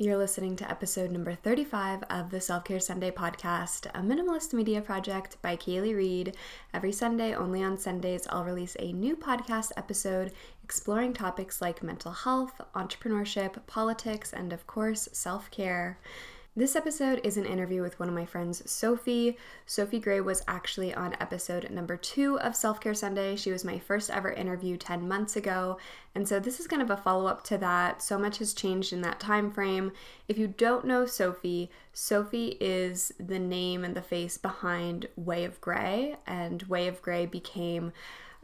You're listening to episode number 35 of the Self Care Sunday podcast, a minimalist media project by Kayley Reed. Every Sunday, only on Sundays, I'll release a new podcast episode exploring topics like mental health, entrepreneurship, politics, and of course, self care. This episode is an interview with one of my friends, Sophie. Sophie Gray was actually on episode number two of Self Care Sunday. She was my first ever interview 10 months ago. And so this is kind of a follow up to that. So much has changed in that time frame. If you don't know Sophie, Sophie is the name and the face behind Way of Gray. And Way of Gray became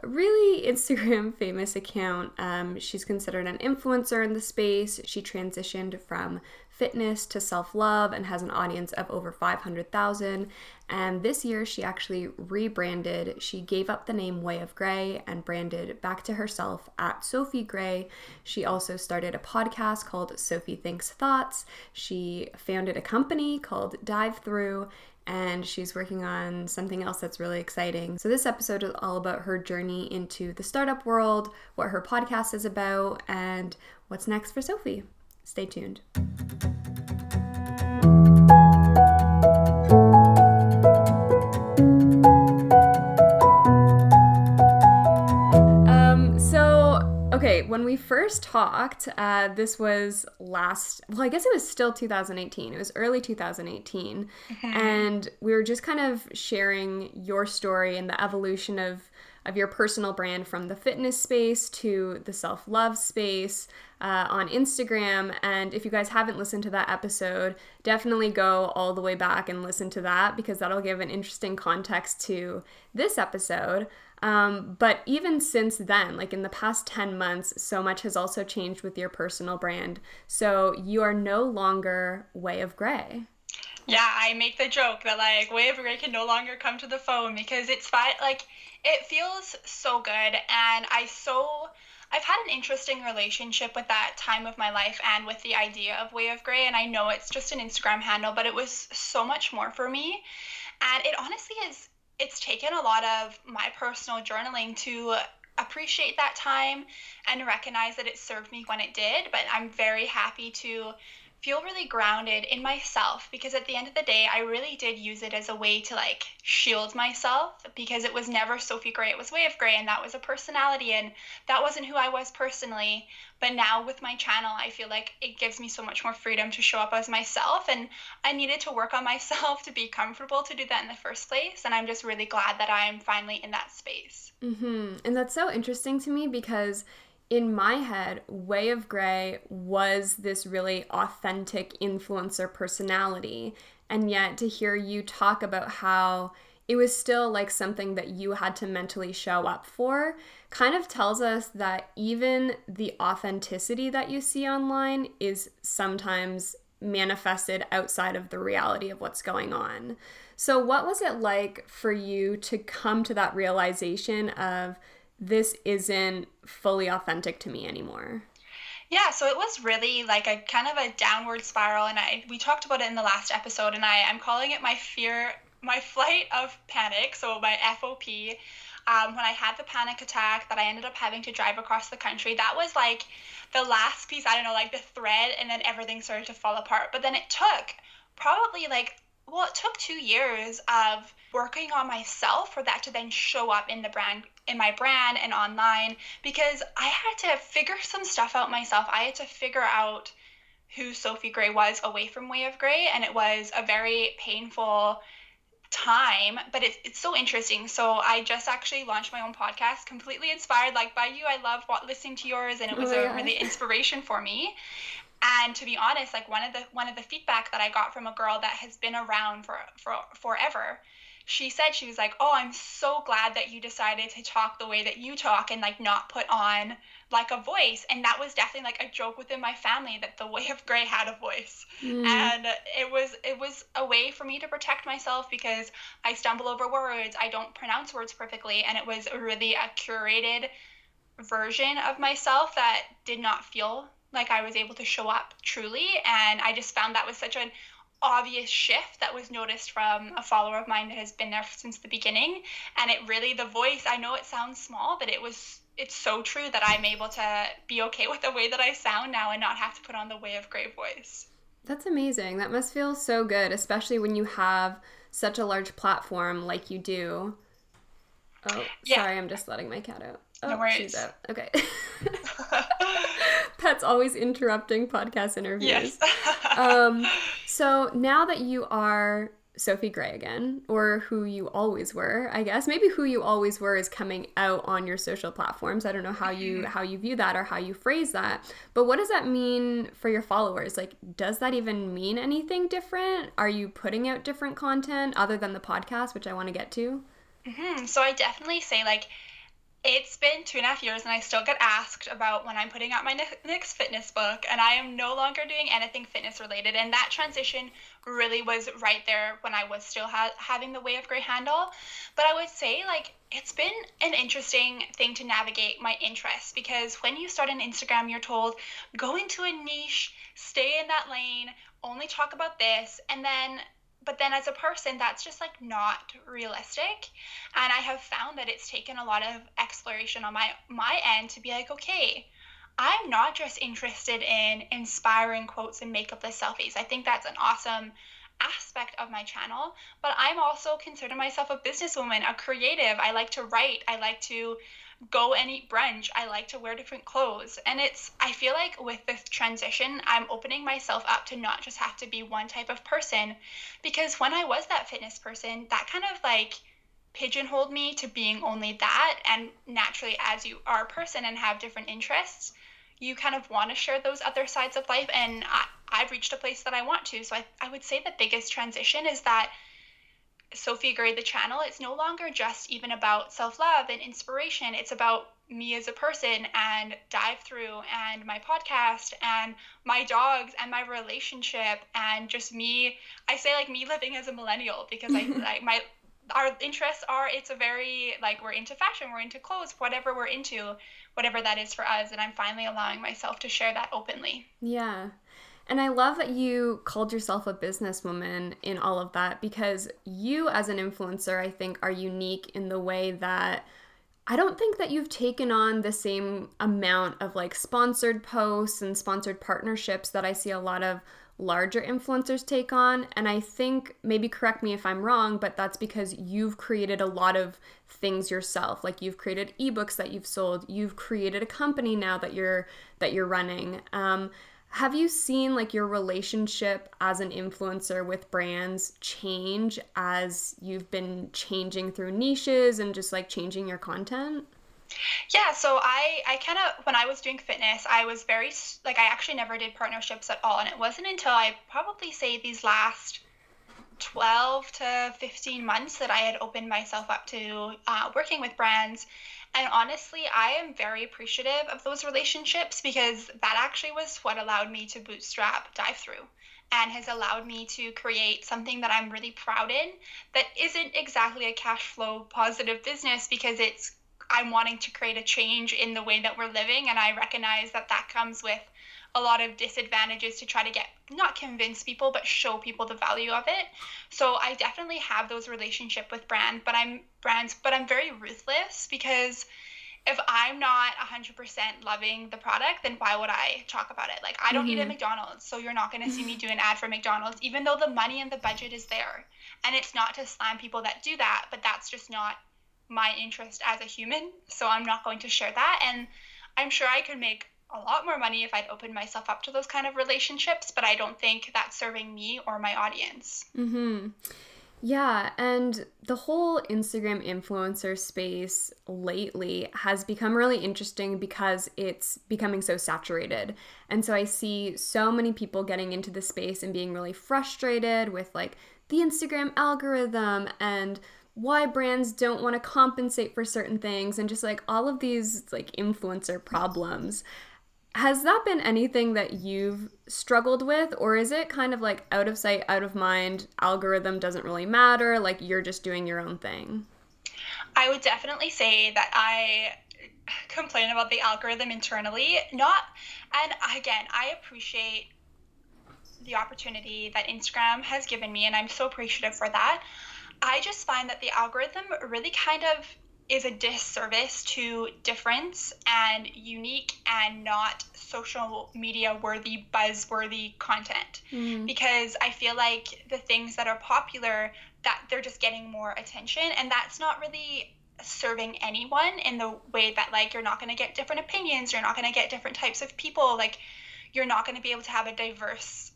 a really Instagram famous account. Um, she's considered an influencer in the space. She transitioned from fitness to self love and has an audience of over 500,000. And this year, she actually rebranded. She gave up the name Way of Gray and branded back to herself at Sophie Gray. She also started a podcast called Sophie Thinks Thoughts. She founded a company called DiveThru and she's working on something else that's really exciting. So, this episode is all about her journey into the startup world, what her podcast is about, and what's next for Sophie. Stay tuned. Um, so, okay, when we first talked, uh, this was last, well, I guess it was still 2018. It was early 2018. Mm-hmm. And we were just kind of sharing your story and the evolution of of your personal brand from the fitness space to the self love space uh, on Instagram. And if you guys haven't listened to that episode, definitely go all the way back and listen to that because that'll give an interesting context to this episode. Um, but even since then, like in the past 10 months, so much has also changed with your personal brand. So you are no longer Way of Gray. Yeah, I make the joke that like Way of Gray can no longer come to the phone because it's fine. Like it feels so good, and I so I've had an interesting relationship with that time of my life and with the idea of Way of Gray. And I know it's just an Instagram handle, but it was so much more for me. And it honestly is, it's taken a lot of my personal journaling to appreciate that time and recognize that it served me when it did. But I'm very happy to feel really grounded in myself because at the end of the day, I really did use it as a way to like shield myself because it was never Sophie Gray, it was of Gray, and that was a personality, and that wasn't who I was personally. But now with my channel, I feel like it gives me so much more freedom to show up as myself, and I needed to work on myself to be comfortable to do that in the first place. And I'm just really glad that I'm finally in that space. Mm-hmm. And that's so interesting to me because in my head, Way of Gray was this really authentic influencer personality. And yet to hear you talk about how it was still like something that you had to mentally show up for kind of tells us that even the authenticity that you see online is sometimes manifested outside of the reality of what's going on. So, what was it like for you to come to that realization of this isn't fully authentic to me anymore. Yeah, so it was really like a kind of a downward spiral and I we talked about it in the last episode and I I'm calling it my fear my flight of panic, so my FOP. Um, when I had the panic attack that I ended up having to drive across the country, that was like the last piece, I don't know, like the thread, and then everything started to fall apart. But then it took probably like well, it took two years of working on myself for that to then show up in the brand in my brand and online because I had to figure some stuff out myself. I had to figure out who Sophie Gray was away from Way of Gray, and it was a very painful time, but it's, it's so interesting. So I just actually launched my own podcast, completely inspired like by you. I love listening to yours, and it was oh, a really inspiration for me. And to be honest, like one of the one of the feedback that I got from a girl that has been around for for forever, she said she was like, "Oh, I'm so glad that you decided to talk the way that you talk and like not put on like a voice." And that was definitely like a joke within my family that the way of gray had a voice. Mm. And it was it was a way for me to protect myself because I stumble over words, I don't pronounce words perfectly, and it was really a curated version of myself that did not feel like I was able to show up truly. And I just found that was such an obvious shift that was noticed from a follower of mine that has been there since the beginning. And it really, the voice, I know it sounds small, but it was, it's so true that I'm able to be okay with the way that I sound now and not have to put on the way of gray voice. That's amazing. That must feel so good, especially when you have such a large platform like you do. Oh, yeah. sorry, I'm just letting my cat out. Oh, no worries. she's out. Okay. Pet's always interrupting podcast interviews. Yes. um, so now that you are Sophie Gray again, or who you always were, I guess. Maybe who you always were is coming out on your social platforms. I don't know how you mm-hmm. how you view that or how you phrase that. But what does that mean for your followers? Like does that even mean anything different? Are you putting out different content other than the podcast, which I want to get to? Mm-hmm. So I definitely say like it's been two and a half years, and I still get asked about when I'm putting out my next fitness book, and I am no longer doing anything fitness related. And that transition really was right there when I was still ha- having the Way of Gray handle. But I would say, like, it's been an interesting thing to navigate my interests because when you start an Instagram, you're told go into a niche, stay in that lane, only talk about this, and then but then as a person that's just like not realistic. And i have found that it's taken a lot of exploration on my my end to be like okay i'm not just interested in inspiring quotes and makeupless selfies. I think that's an awesome aspect of my channel. But i'm also consider myself a businesswoman a creative. I like to write. I like to go and eat brunch. I like to wear different clothes. And it's, I feel like with this transition, I'm opening myself up to not just have to be one type of person. Because when I was that fitness person, that kind of like pigeonholed me to being only that. And naturally, as you are a person and have different interests, you kind of want to share those other sides of life. And I, I've reached a place that I want to. So I, I would say the biggest transition is that Sophie Gray, the channel, it's no longer just even about self love and inspiration. It's about me as a person and DiveThru and my podcast and my dogs and my relationship and just me. I say like me living as a millennial because I like my our interests are it's a very like we're into fashion we're into clothes whatever we're into whatever that is for us and i'm finally allowing myself to share that openly yeah and I love that you called yourself a businesswoman in all of that because you, as an influencer, I think are unique in the way that I don't think that you've taken on the same amount of like sponsored posts and sponsored partnerships that I see a lot of larger influencers take on. And I think, maybe correct me if I'm wrong, but that's because you've created a lot of things yourself. Like you've created ebooks that you've sold, you've created a company now that you're that you're running. Um, have you seen like your relationship as an influencer with brands change as you've been changing through niches and just like changing your content? Yeah, so I I kind of when I was doing fitness, I was very like I actually never did partnerships at all and it wasn't until I probably say these last 12 to 15 months that I had opened myself up to uh, working with brands and honestly, I am very appreciative of those relationships because that actually was what allowed me to bootstrap DiveThru and has allowed me to create something that I'm really proud in that isn't exactly a cash flow positive business because it's I'm wanting to create a change in the way that we're living. And I recognize that that comes with a lot of disadvantages to try to get not convince people but show people the value of it. So i definitely have those relationship with brand but i'm brands but i'm very ruthless because if i'm not 100% loving the product then why would i talk about it? Like i don't mm-hmm. eat at mcdonald's so you're not going to see me do an ad for mcdonald's even though the money and the budget is there. And it's not to slam people that do that but that's just not my interest as a human so i'm not going to share that. And i'm sure i could make a lot more money if I'd opened myself up to those kind of relationships, but I don't think that's serving me or my audience. Mhm. Yeah, and the whole Instagram influencer space lately has become really interesting because it's becoming so saturated. And so I see so many people getting into the space and being really frustrated with like the Instagram algorithm and why brands don't want to compensate for certain things and just like all of these like influencer problems. Has that been anything that you've struggled with, or is it kind of like out of sight, out of mind, algorithm doesn't really matter, like you're just doing your own thing? I would definitely say that I complain about the algorithm internally. Not, and again, I appreciate the opportunity that Instagram has given me, and I'm so appreciative for that. I just find that the algorithm really kind of is a disservice to difference and unique and not social media worthy, buzzworthy content. Mm. Because I feel like the things that are popular, that they're just getting more attention, and that's not really serving anyone in the way that like you're not going to get different opinions, you're not going to get different types of people, like you're not going to be able to have a diverse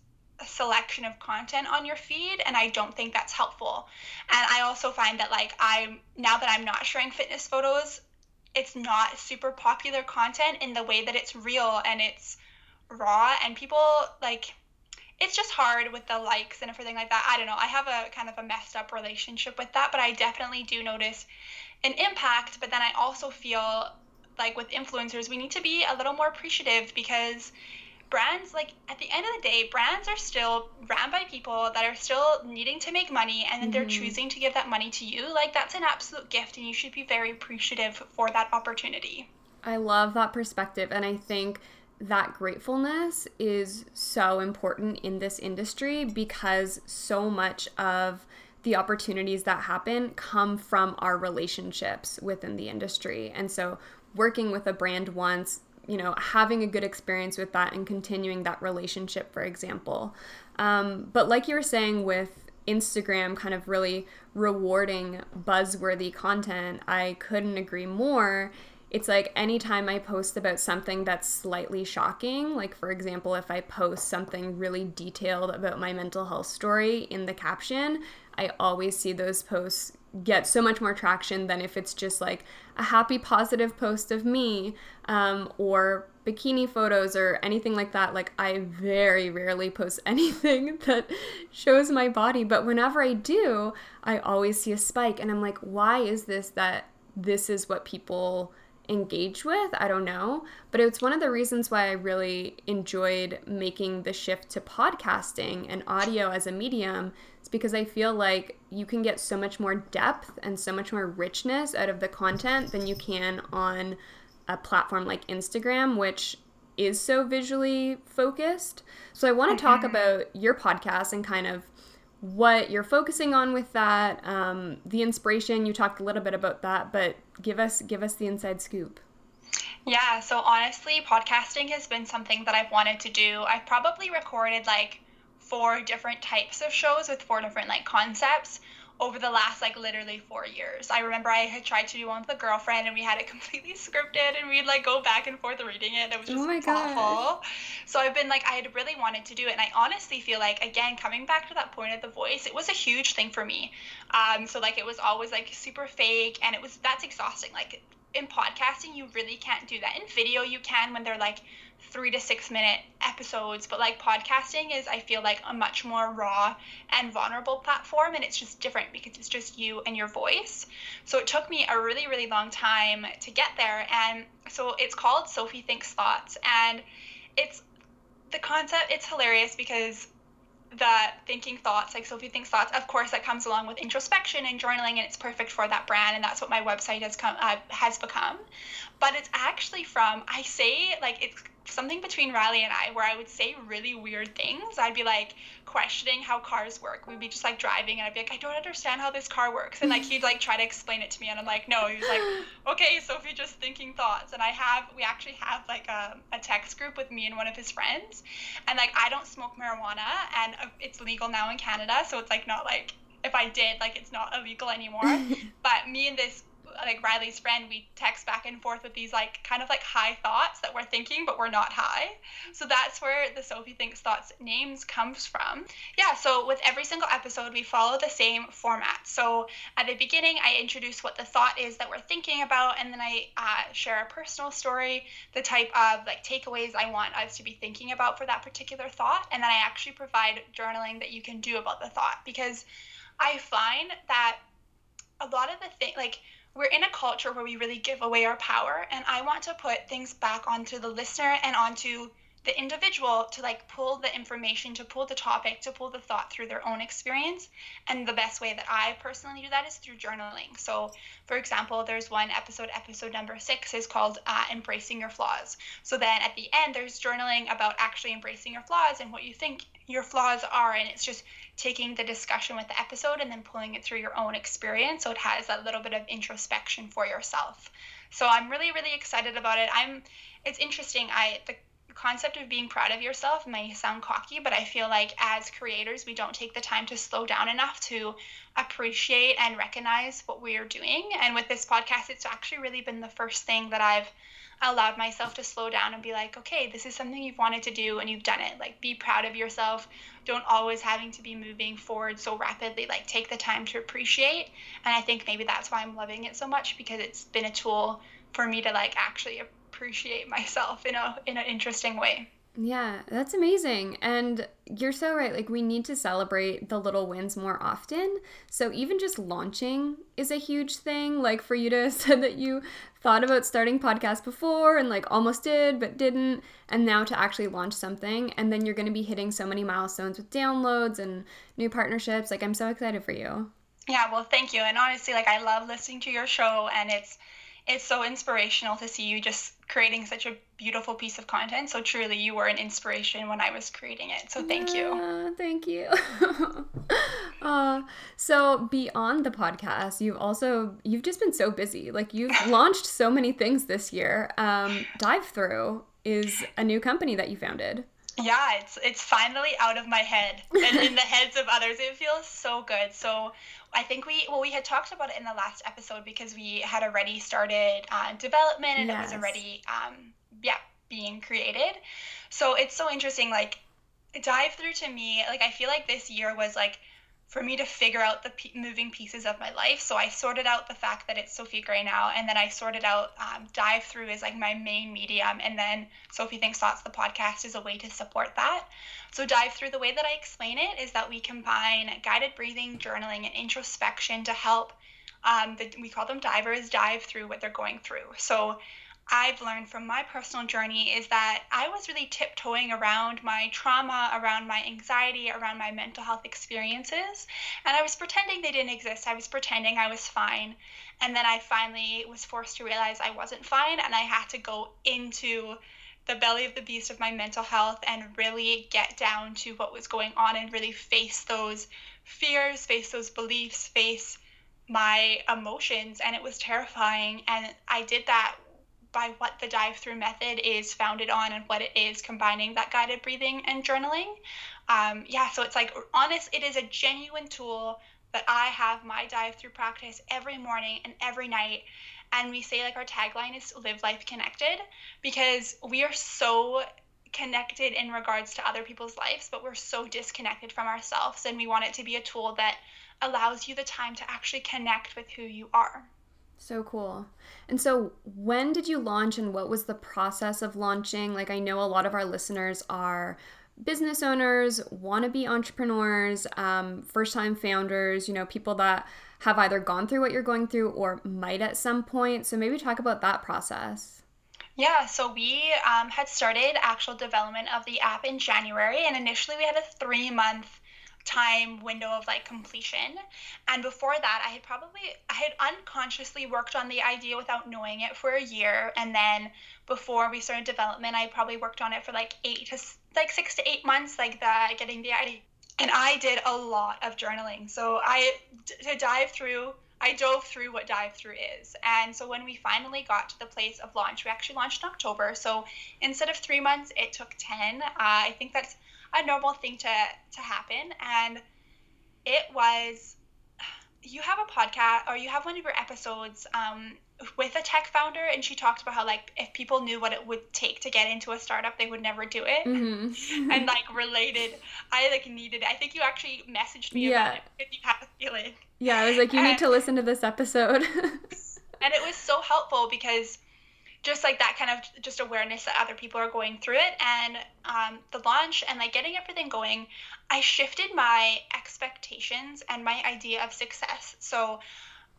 selection of content on your feed and I don't think that's helpful. And I also find that like I'm now that I'm not sharing fitness photos, it's not super popular content in the way that it's real and it's raw and people like it's just hard with the likes and everything like that. I don't know. I have a kind of a messed up relationship with that, but I definitely do notice an impact, but then I also feel like with influencers, we need to be a little more appreciative because brands like at the end of the day brands are still ran by people that are still needing to make money and then mm-hmm. they're choosing to give that money to you like that's an absolute gift and you should be very appreciative for that opportunity i love that perspective and i think that gratefulness is so important in this industry because so much of the opportunities that happen come from our relationships within the industry. And so, working with a brand once you know, having a good experience with that and continuing that relationship, for example. Um, but like you were saying with Instagram kind of really rewarding buzzworthy content, I couldn't agree more. It's like anytime I post about something that's slightly shocking, like for example, if I post something really detailed about my mental health story in the caption, I always see those posts get so much more traction than if it's just like a happy positive post of me um, or bikini photos or anything like that like i very rarely post anything that shows my body but whenever i do i always see a spike and i'm like why is this that this is what people engage with. I don't know. But it's one of the reasons why I really enjoyed making the shift to podcasting and audio as a medium. It's because I feel like you can get so much more depth and so much more richness out of the content than you can on a platform like Instagram, which is so visually focused. So I want to talk about your podcast and kind of what you're focusing on with that, um, the inspiration. You talked a little bit about that, but give us give us the inside scoop. Yeah, so honestly, podcasting has been something that I've wanted to do. I've probably recorded like four different types of shows with four different like concepts over the last like literally four years. I remember I had tried to do one with a girlfriend and we had it completely scripted and we'd like go back and forth reading it. It was just oh awful. So I've been like I had really wanted to do it and I honestly feel like again coming back to that point of the voice, it was a huge thing for me. Um so like it was always like super fake and it was that's exhausting. Like in podcasting you really can't do that. In video you can when they're like three to six minute episodes, but like podcasting is, I feel like, a much more raw and vulnerable platform, and it's just different because it's just you and your voice. So it took me a really, really long time to get there, and so it's called Sophie Thinks Thoughts, and it's the concept, it's hilarious because the thinking thoughts, like Sophie thinks thoughts, of course, that comes along with introspection and journaling, and it's perfect for that brand, and that's what my website has come uh, has become. But it's actually from I say like it's something between Riley and I where I would say really weird things. I'd be like questioning how cars work. We'd be just like driving and I'd be like, I don't understand how this car works. And like he'd like try to explain it to me and I'm like, no. He's like, okay, Sophie just thinking thoughts. And I have, we actually have like a, a text group with me and one of his friends. And like I don't smoke marijuana and uh, it's legal now in Canada. So it's like not like if I did, like it's not illegal anymore. but me and this like Riley's friend, we text back and forth with these like kind of like high thoughts that we're thinking, but we're not high. So that's where the Sophie Thinks Thoughts names comes from. Yeah, so with every single episode, we follow the same format. So at the beginning, I introduce what the thought is that we're thinking about, and then I uh, share a personal story, the type of like takeaways I want us to be thinking about for that particular thought, and then I actually provide journaling that you can do about the thought because I find that a lot of the thing like we're in a culture where we really give away our power and i want to put things back onto the listener and onto the individual to like pull the information, to pull the topic, to pull the thought through their own experience. And the best way that I personally do that is through journaling. So, for example, there's one episode, episode number six, is called uh, Embracing Your Flaws. So then at the end, there's journaling about actually embracing your flaws and what you think your flaws are. And it's just taking the discussion with the episode and then pulling it through your own experience. So it has that little bit of introspection for yourself. So I'm really, really excited about it. I'm it's interesting. I the concept of being proud of yourself may sound cocky, but I feel like as creators, we don't take the time to slow down enough to appreciate and recognize what we are doing. And with this podcast, it's actually really been the first thing that I've allowed myself to slow down and be like, okay, this is something you've wanted to do and you've done it. Like, be proud of yourself. Don't always having to be moving forward so rapidly. Like, take the time to appreciate. And I think maybe that's why I'm loving it so much because it's been a tool for me to like actually appreciate myself in a in an interesting way. Yeah, that's amazing. And you're so right. Like, we need to celebrate the little wins more often. So, even just launching is a huge thing. Like, for you to said that you thought about starting podcast before and like almost did, but didn't. And now to actually launch something. And then you're going to be hitting so many milestones with downloads and new partnerships. Like, I'm so excited for you. Yeah, well, thank you. And honestly, like, I love listening to your show, and it's, it's so inspirational to see you just creating such a beautiful piece of content. So truly, you were an inspiration when I was creating it. So thank you. Uh, thank you. uh, so beyond the podcast, you've also you've just been so busy. Like you've launched so many things this year. Um, DiveThru is a new company that you founded. Yeah, it's it's finally out of my head and in the heads of others. It feels so good. So I think we well we had talked about it in the last episode because we had already started uh, development and yes. it was already um, yeah being created. So it's so interesting. Like DiveThru to me. Like I feel like this year was like for me to figure out the p- moving pieces of my life. So I sorted out the fact that it's Sophie Gray now, and then I sorted out um, DiveThru is like my main medium, and then Sophie Thinks Thoughts, the podcast, is a way to support that. So DiveThru the way that I explain it is that we combine guided breathing, journaling, and introspection to help. Um, the, we call them divers dive through what they're going through. So I've learned from my personal journey is that I was really tiptoeing around my trauma, around my anxiety, around my mental health experiences. And I was pretending they didn't exist. I was pretending I was fine. And then I finally was forced to realize I wasn't fine and I had to go into the belly of the beast of my mental health and really get down to what was going on and really face those fears, face those beliefs, face my emotions. And it was terrifying. And I did that by what the DiveThru method is founded on and what it is combining that guided breathing and journaling. Um, yeah, so it's like honest, it is a genuine tool that I have my DiveThru practice every morning and every night. And we say like our tagline is live life connected because we are so connected in regards to other people's lives, but we're so disconnected from ourselves. And we want it to be a tool that allows you the time to actually connect with who you are. So cool. And so, when did you launch and what was the process of launching? Like, I know a lot of our listeners are business owners, wannabe entrepreneurs, um, first time founders, you know, people that have either gone through what you're going through or might at some point. So, maybe talk about that process. Yeah, so we um, had started actual development of the app in January, and initially we had a three month time window of like completion. And before that, I had probably I had unconsciously worked on the idea without knowing it for a year. And then before we started development, I probably worked on it for like eight to like six to eight months, like that, getting the idea. And I did a lot of journaling. So I to dive through I dove through what DiveThru is. And so when we finally got to the place of launch, we actually launched in October. So instead of three months, it took 10. Uh, I think that's a normal thing to to happen. And it was you have a podcast or you have one of your episodes um, with a tech founder and she talked about how like if people knew what it would take to get into a startup they would never do it. Mm-hmm. and like related i like needed it. I think you actually messaged me yeah. about it because you had a feeling. Yeah i was like you and, need to listen to this episode. And it was so helpful because just like that kind of just awareness that other people are going through it and um, the launch and like getting everything going i shifted my expectations and my idea of success so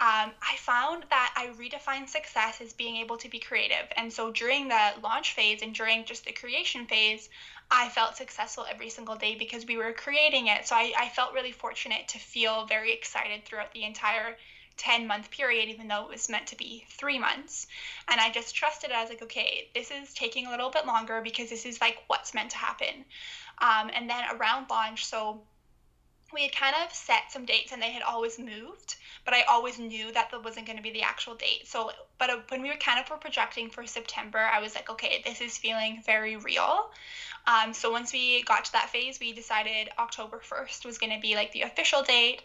um, I found that I redefined success as being able to be creative. And so during the launch phase and during just the creation phase, I felt successful every single day because we were creating it. So I, I felt really fortunate to feel very excited throughout the entire 10 month period, even though it was meant to be three months. And I just trusted it. I was like, okay, this is taking a little bit longer because this is like what's meant to happen. Um, and then around launch, so we had kind of set some dates and they had always moved but i always knew that that wasn't going to be the actual date. So but uh, when we were kind of were projecting for september i was like okay this is feeling very real. Um, so once we got to that phase we decided october 1st was going to be like the official date.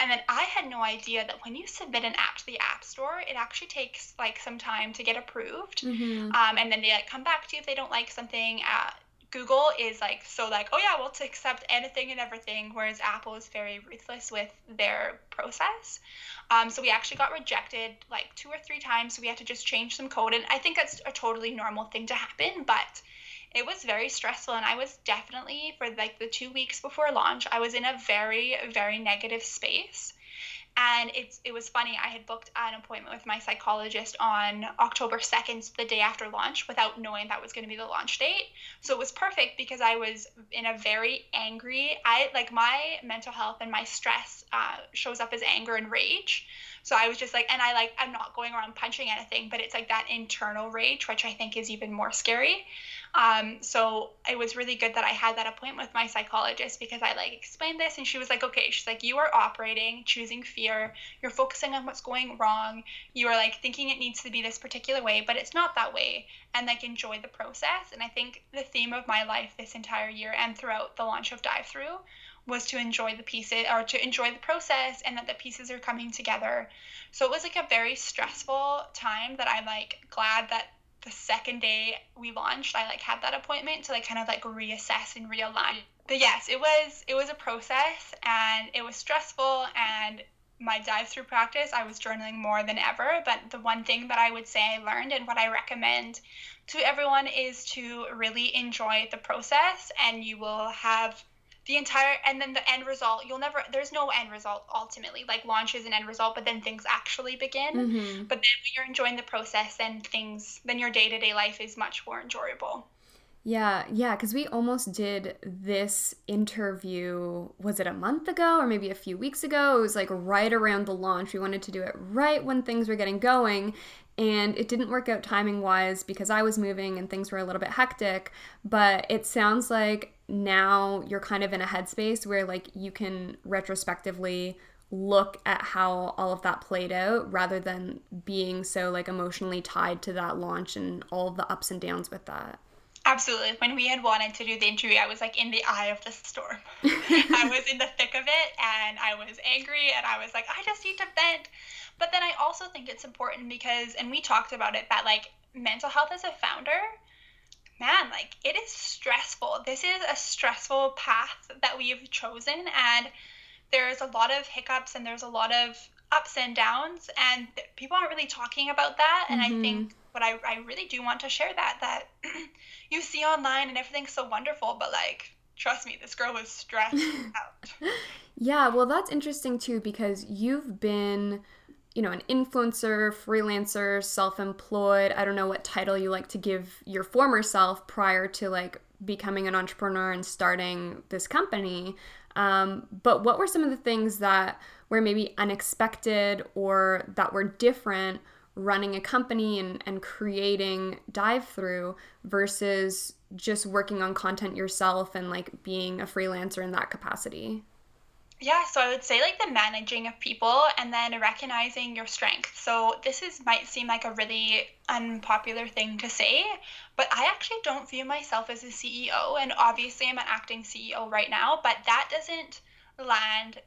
And then i had no idea that when you submit an app to the app store it actually takes like some time to get approved. Mm-hmm. um, and then they like come back to you if they don't like something uh, Google is like so like oh yeah well to accept anything and everything whereas Apple is very ruthless with their process. Um, so we actually got rejected like two or three times so we had to just change some code and I think that's a totally normal thing to happen but it was very stressful and I was definitely for like the two weeks before launch I was in a very very negative space and it's it was funny. I had booked an appointment with my psychologist on October 2nd, the day after launch, without knowing that was going to be the launch date. So it was perfect because I was in a very angry. I like my mental health and my stress uh, shows up as anger and rage. So I was just like, and I like, I'm not going around punching anything, but it's like that internal rage, which I think is even more scary. Um, so it was really good that I had that appointment with my psychologist because I like explained this and she was like, okay, she's like, you are operating, choosing fear, you're focusing on what's going wrong, you are like thinking it needs to be this particular way, but it's not that way, and like enjoy the process. And I think the theme of my life this entire year and throughout the launch of DiveThru was to enjoy the pieces or to enjoy the process and that the pieces are coming together. So it was like a very stressful time that I'm like glad that the second day we launched, I like had that appointment to like kind of like reassess and realign. But yes, it was it was a process and it was stressful and my DiveThru practice, I was journaling more than ever. But the one thing that I would say I learned and what I recommend to everyone is to really enjoy the process and you will have the entire and then the end result you'll never there's no end result ultimately like launch is an end result but then things actually begin mm-hmm. but then when you're enjoying the process and things then your day-to-day life is much more enjoyable yeah, yeah, because we almost did this interview, was it a month ago or maybe a few weeks ago? It was like right around the launch. We wanted to do it right when things were getting going. And it didn't work out timing wise because I was moving and things were a little bit hectic. But it sounds like now you're kind of in a headspace where like you can retrospectively look at how all of that played out rather than being so like emotionally tied to that launch and all of the ups and downs with that. Absolutely. When we had wanted to do the interview, I was like in the eye of the storm. I was in the thick of it and I was angry and I was like, I just need to vent. But then I also think it's important because, and we talked about it, that like mental health as a founder, man, like it is stressful. This is a stressful path that we've chosen. And there's a lot of hiccups and there's a lot of ups and downs. And people aren't really talking about that. And mm-hmm. I think what I, I really do want to share that that you see online and everything's so wonderful but like trust me this girl was stressed out yeah well that's interesting too because you've been you know an influencer freelancer self-employed i don't know what title you like to give your former self prior to like becoming an entrepreneur and starting this company um, but what were some of the things that were maybe unexpected or that were different running a company and, and creating DiveThru versus just working on content yourself and like being a freelancer in that capacity? Yeah, so I would say like the managing of people and then recognizing your strength. So this is might seem like a really unpopular thing to say, but I actually don't view myself as a CEO and obviously I'm an acting CEO right now, but that doesn't land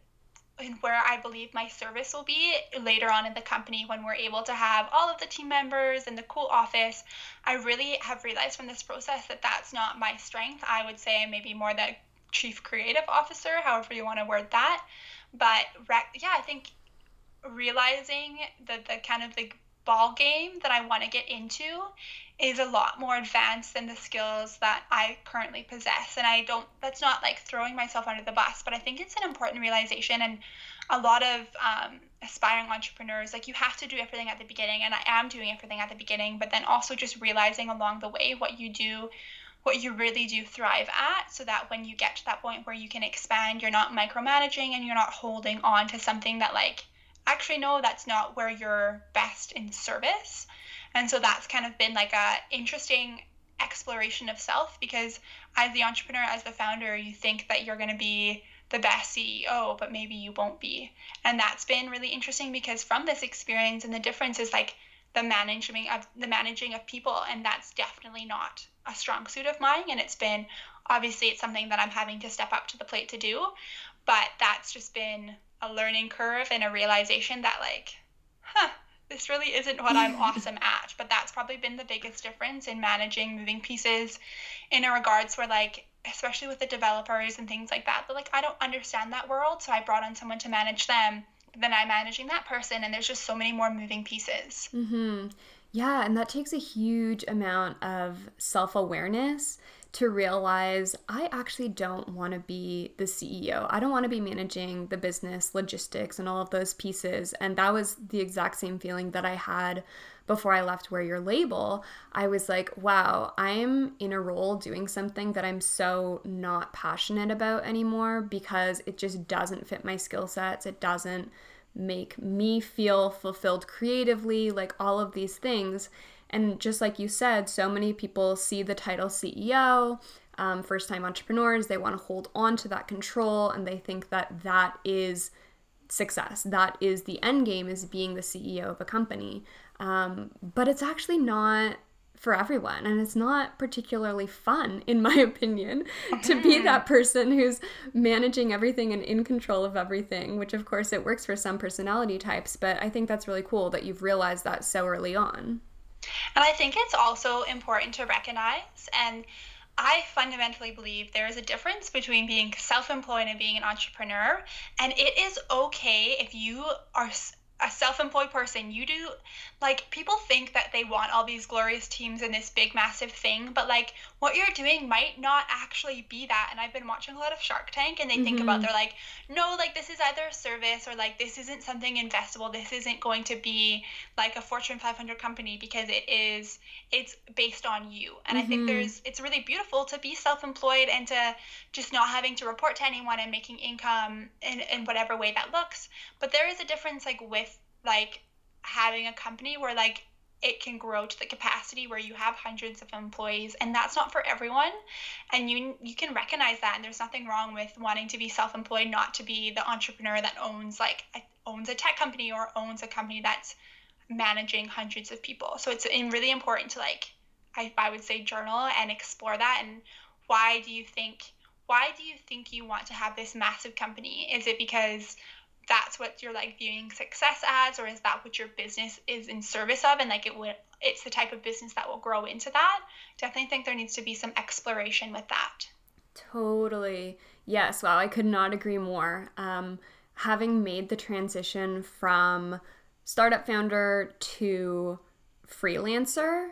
and where I believe my service will be later on in the company when we're able to have all of the team members and the cool office. I really have realized from this process that that's not my strength. I would say maybe more the chief creative officer, however you want to word that. But yeah, I think realizing that the kind of the ball game that I want to get into is a lot more advanced than the skills that I currently possess. And I don't, that's not like throwing myself under the bus, but I think it's an important realization. And a lot of um, aspiring entrepreneurs, like you have to do everything at the beginning. And I am doing everything at the beginning, but then also just realizing along the way what you do what you really do thrive at so that when you get to that point where you can expand you're not micromanaging and you're not holding on to something that like actually no that's not where you're best in service. And so that's kind of been like a interesting exploration of self because as the entrepreneur as the founder you think that you're going to be the best CEO but maybe you won't be. And that's been really interesting because from this experience and the difference is like the managing of the managing of people and that's definitely not a strong suit of mine and it's been obviously it's something that I'm having to step up to the plate to do but that's just been a learning curve and a realization that like huh this really isn't what I'm awesome at but that's probably been the biggest difference in managing moving pieces in a regards where like especially with the developers and things like that but like I don't understand that world so I brought on someone to manage them then I'm managing that person and there's just so many more moving pieces. Mhm. Yeah, and that takes a huge amount of self awareness to realize I actually don't want to be the CEO. I don't want to be managing the business, logistics, and all of those pieces. And that was the exact same feeling that I had before I left Wear Your Label. I was like, wow, I'm in a role doing something that I'm so not passionate about anymore because it just doesn't fit my skill sets. It doesn't make me feel fulfilled creatively, like all of these things. And just like you said, so many people see the title CEO, um, first time entrepreneurs, they want to hold on to that control and they think that that is success. That is the end game, is being the CEO of a company. Um, but it's actually not for everyone and it's not particularly fun in my opinion to be that person who's managing everything and in control of everything which of course it works for some personality types but i think that's really cool that you've realized that so early on and i think it's also important to recognize and I fundamentally believe there is a difference between being self employed and being an entrepreneur. And it is okay if you are a self-employed person you do like people think that they want all these glorious teams and this big massive thing but like what you're doing might not actually be that and i've been watching a lot of shark tank and they mm-hmm. think about mm-hmm. they're like no like this is either a service or like this isn't something investable this isn't going to be like a fortune 500 company because it is it's based on you and mm-hmm. i think mm-hmm. there's it's really beautiful to be self-employed and to just not having to report to anyone and making income in, in whatever way that looks but there is a difference like with like having a company where like it can grow to the capacity where you have hundreds of employees and that's not for everyone. And you you can recognize that and there's nothing wrong with wanting to be self-employed not to be the entrepreneur that owns like owns a tech company or owns a company that's managing hundreds of people. So it's really important to like I, I would say journal and explore that and why do you think why do you think you want to have this massive company? Is it because that's what you're like viewing success as or is that what your business is in service of and like it would it's the type of business that will grow into that? Definitely think there needs to be some exploration with that. Totally. Yes wow i could not agree more. Um, having made the transition from startup founder to freelancer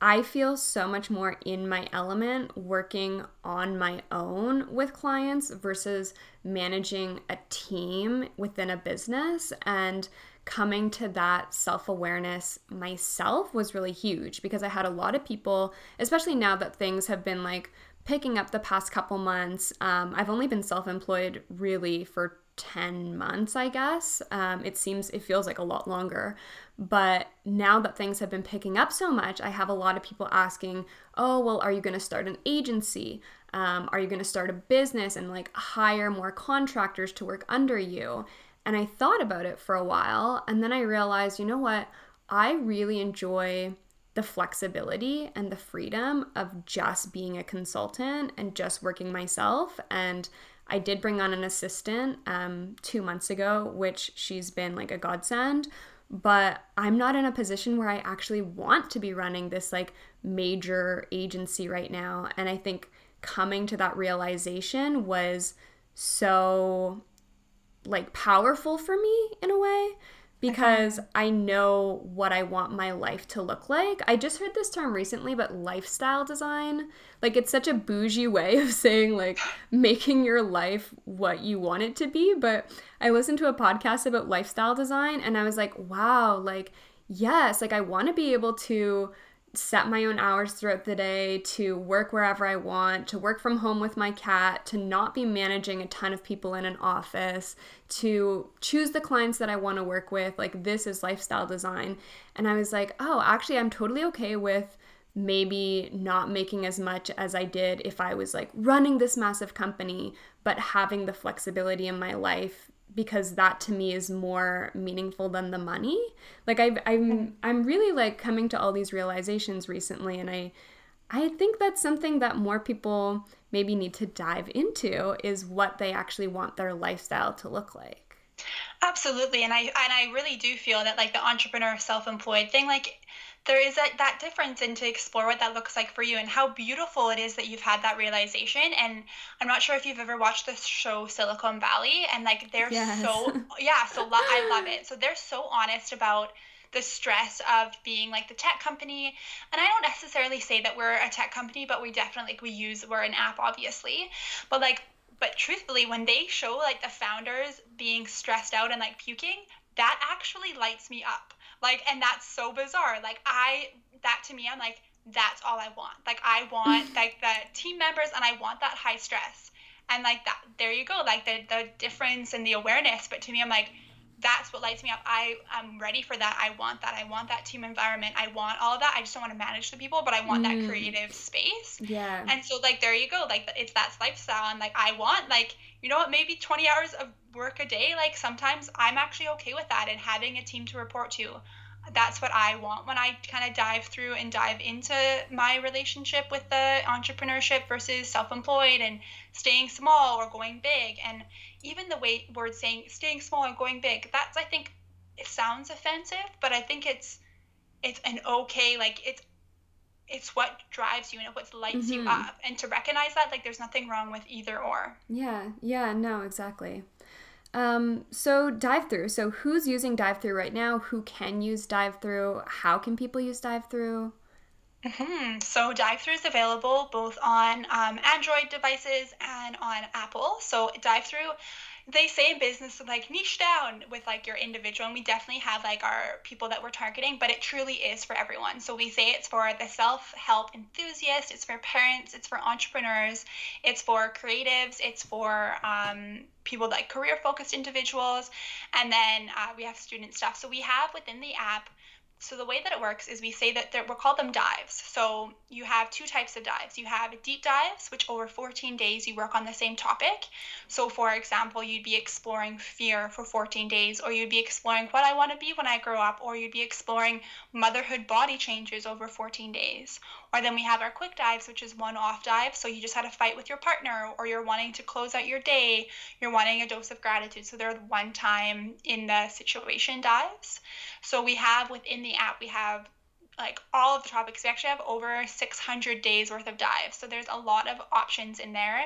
I feel so much more in my element working on my own with clients versus managing a team within a business. And coming to that self awareness myself was really huge because I had a lot of people, especially now that things have been like picking up the past couple months. Um, I've only been self employed really for 10 months, I guess. Um, it seems, it feels like a lot longer. But now that things have been picking up so much, I have a lot of people asking, oh, well, are you going to start an agency? Um, are you going to start a business and like hire more contractors to work under you? And I thought about it for a while. And then I realized, you know what? I really enjoy the flexibility and the freedom of just being a consultant and just working myself. And I did bring on an assistant um, two months ago, which she's been like a godsend. But I'm not in a position where I actually want to be running this like major agency right now. And I think coming to that realization was so like powerful for me in a way Uh-huh. because I know what I want my life to look like. I just heard this term recently, but lifestyle design. Like, it's such a bougie way of saying, like, making your life what you want it to be. But I listened to a podcast about lifestyle design and I was like, wow, like, yes, like, I want to be able to set my own hours throughout the day, to work wherever I want, to work from home with my cat, to not be managing a ton of people in an office, to choose the clients that I want to work with. Like, this is lifestyle design. And I was like, oh, actually, I'm totally okay with maybe not making as much as I did if I was like running this massive company, but having the flexibility in my life because that to me is more meaningful than the money. Like I've, I'm I'm really like coming to all these realizations recently, and I I think that's something that more people maybe need to dive into is what they actually want their lifestyle to look like. Absolutely, and I and I really do feel that like the entrepreneur self-employed thing, like there is that, that difference and to explore what that looks like for you and how beautiful it is that you've had that realization. And i'm not sure if you've ever watched the show silicon valley and like they're yes. so yeah so lo- i love it. So they're so honest about the stress of being like the tech company. And i don't necessarily say that we're a tech company but we definitely like we use we're an app obviously. But like but truthfully when they show like the founders being stressed out and like puking that actually lights me up like, and that's so bizarre. Like, I, that to me, I'm like, that's all I want. Like, I want like the team members and I want that high stress. And like that, there you go. Like the, the difference and the awareness. But to me, I'm like, that's what lights me up. I I'm ready for that. I want that. I want that team environment. I want all of that. I just don't want to manage the people, but I want mm. that creative space. Yeah. And so like there you go. Like it's that lifestyle, and like I want like you know what maybe 20 hours of work a day. Like sometimes I'm actually okay with that, and having a team to report to that's what I want when I kind of dive through and dive into my relationship with the entrepreneurship versus self employed and staying small or going big. And even the way word saying staying small or going big, that's, I think, it sounds offensive, but I think it's, it's an okay, like, it's, it's what drives you and it what lights mm-hmm. you up. And to recognize that, like, there's nothing wrong with either or. Yeah, yeah, no, exactly. Um, so DiveThru. So who's using DiveThru right now? Who can use DiveThru? How can people use DiveThru? Mm-hmm. So DiveThru is available both on um, Android devices and on Apple. So DiveThru they say in business like niche down with like your individual and we definitely have like our people that we're targeting but it truly is for everyone. So we say it's for the self-help enthusiast it's for parents it's for entrepreneurs it's for creatives it's for um, people like career focused individuals and then uh, we have student stuff. So we have within the app so the way that it works is we say that we're called them dives. So you have two types of dives. You have deep dives, which over 14 days you work on the same topic. So for example, you'd be exploring fear for 14 days, or you'd be exploring what I want to be when I grow up, or you'd be exploring motherhood body changes over 14 days. Or then we have our quick dives, which is one off dive. So you just had a fight with your partner, or you're wanting to close out your day, you're wanting a dose of gratitude. So they're one time in the situation dives. So we have within the app, we have like all of the topics. We actually have over 600 days worth of dives. So there's a lot of options in there.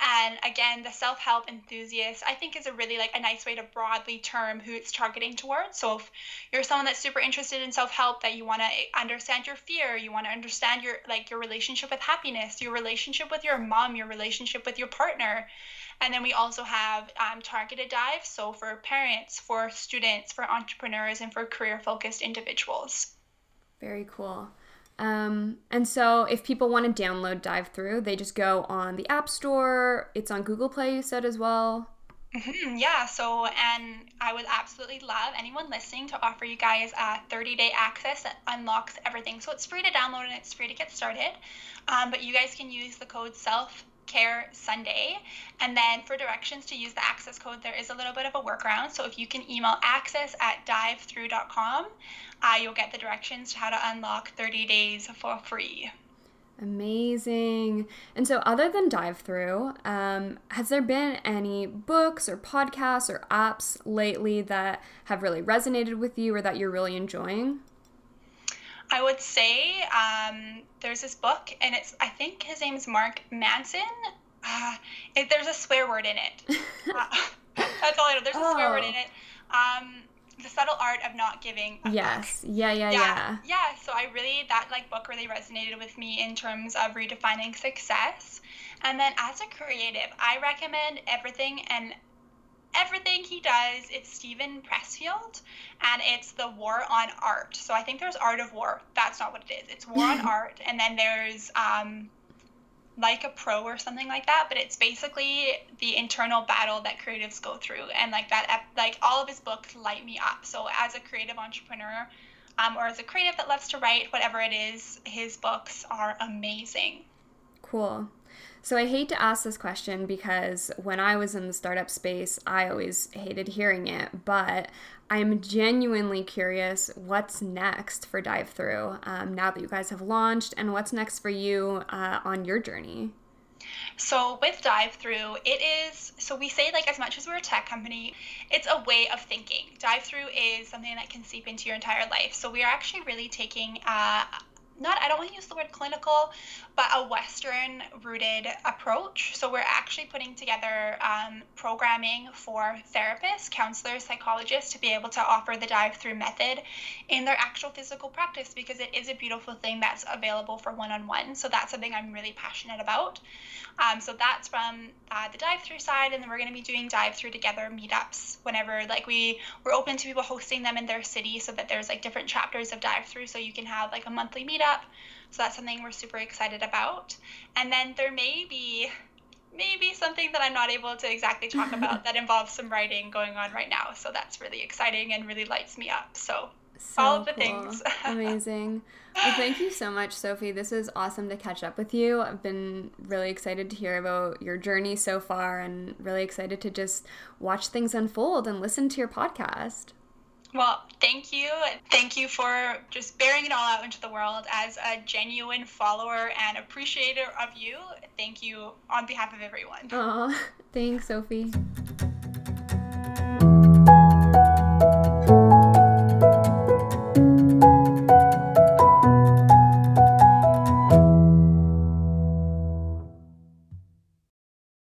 And again, the self-help enthusiast, I think is a really like a nice way to broadly term who it's targeting towards. So if you're someone that's super interested in self-help, that you want to understand your fear, you want to understand your like your relationship with happiness, your relationship with your mom, your relationship with your partner. And then we also have um, targeted dives, so for parents, for students, for entrepreneurs, and for career focused individuals. Very cool. Um, and so if people want to download DiveThru, they just go on the App Store. It's on Google Play, you said as well. Mm-hmm, yeah, so and I would absolutely love anyone listening to offer you guys a 30 day access that unlocks everything. So it's free to download and it's free to get started. Um, but you guys can use the code SELF Care Sunday. And then for directions to use the access code, there is a little bit of a workaround. So if you can email access at divethru.com, uh, you'll get the directions to how to unlock 30 days for free. Amazing. And so, other than DiveThru, um, has there been any books or podcasts or apps lately that have really resonated with you or that you're really enjoying? I would say um, there's this book, and it's I think his name is Mark Manson. Uh, it, there's a swear word in it. uh, that's all I know. There's a oh. swear word in oh. it. Um, the subtle art of not giving yes yeah, yeah yeah yeah yeah so i really that like book really resonated with me in terms of redefining success and then as a creative i recommend everything and everything he does it's Steven Pressfield and it's the war on art. So i think there's art of war. That's not what it is. It's war on art and then there's um like a pro or something like that but it's basically the internal battle that creatives go through and like that like all of his books light me up. So as a creative entrepreneur um, or as a creative that loves to write whatever it is his books are amazing. Cool so I hate to ask this question because when I was in the startup space, I always hated hearing it, but I'm genuinely curious what's next for DiveThru um, now that you guys have launched, and what's next for you uh, on your journey. So with DiveThru, it is so we say like as much as we're a tech company, it's a way of thinking. DiveThru is something that can seep into your entire life. So we are actually really taking uh, not I don't want to use the word clinical, but a Western rooted approach. So we're actually putting together um, programming for therapists, counselors, psychologists to be able to offer the DiveThru method in their actual physical practice because it is a beautiful thing that's available for one on one. So that's something I'm really passionate about. Um, so that's from uh, the DiveThru side, and then we're going to be doing DiveThru together meetups whenever like we we're open to people hosting them in their city, so that there's like different chapters of DiveThru, so you can have like a monthly meetup. So that's something we're super excited about. And then there may be maybe something that I'm not able to exactly talk about that involves some writing going on right now. So that's really exciting and really lights me up. So, so all of the cool. things. Amazing. Well, thank you so much, Sophie. This is awesome to catch up with you. I've been really excited to hear about your journey so far and really excited to just watch things unfold and listen to your podcast. Well, thank you. Thank you for just bearing it all out into the world as a genuine follower and appreciator of you. Thank you on behalf of everyone. Aw, thanks, Sophie.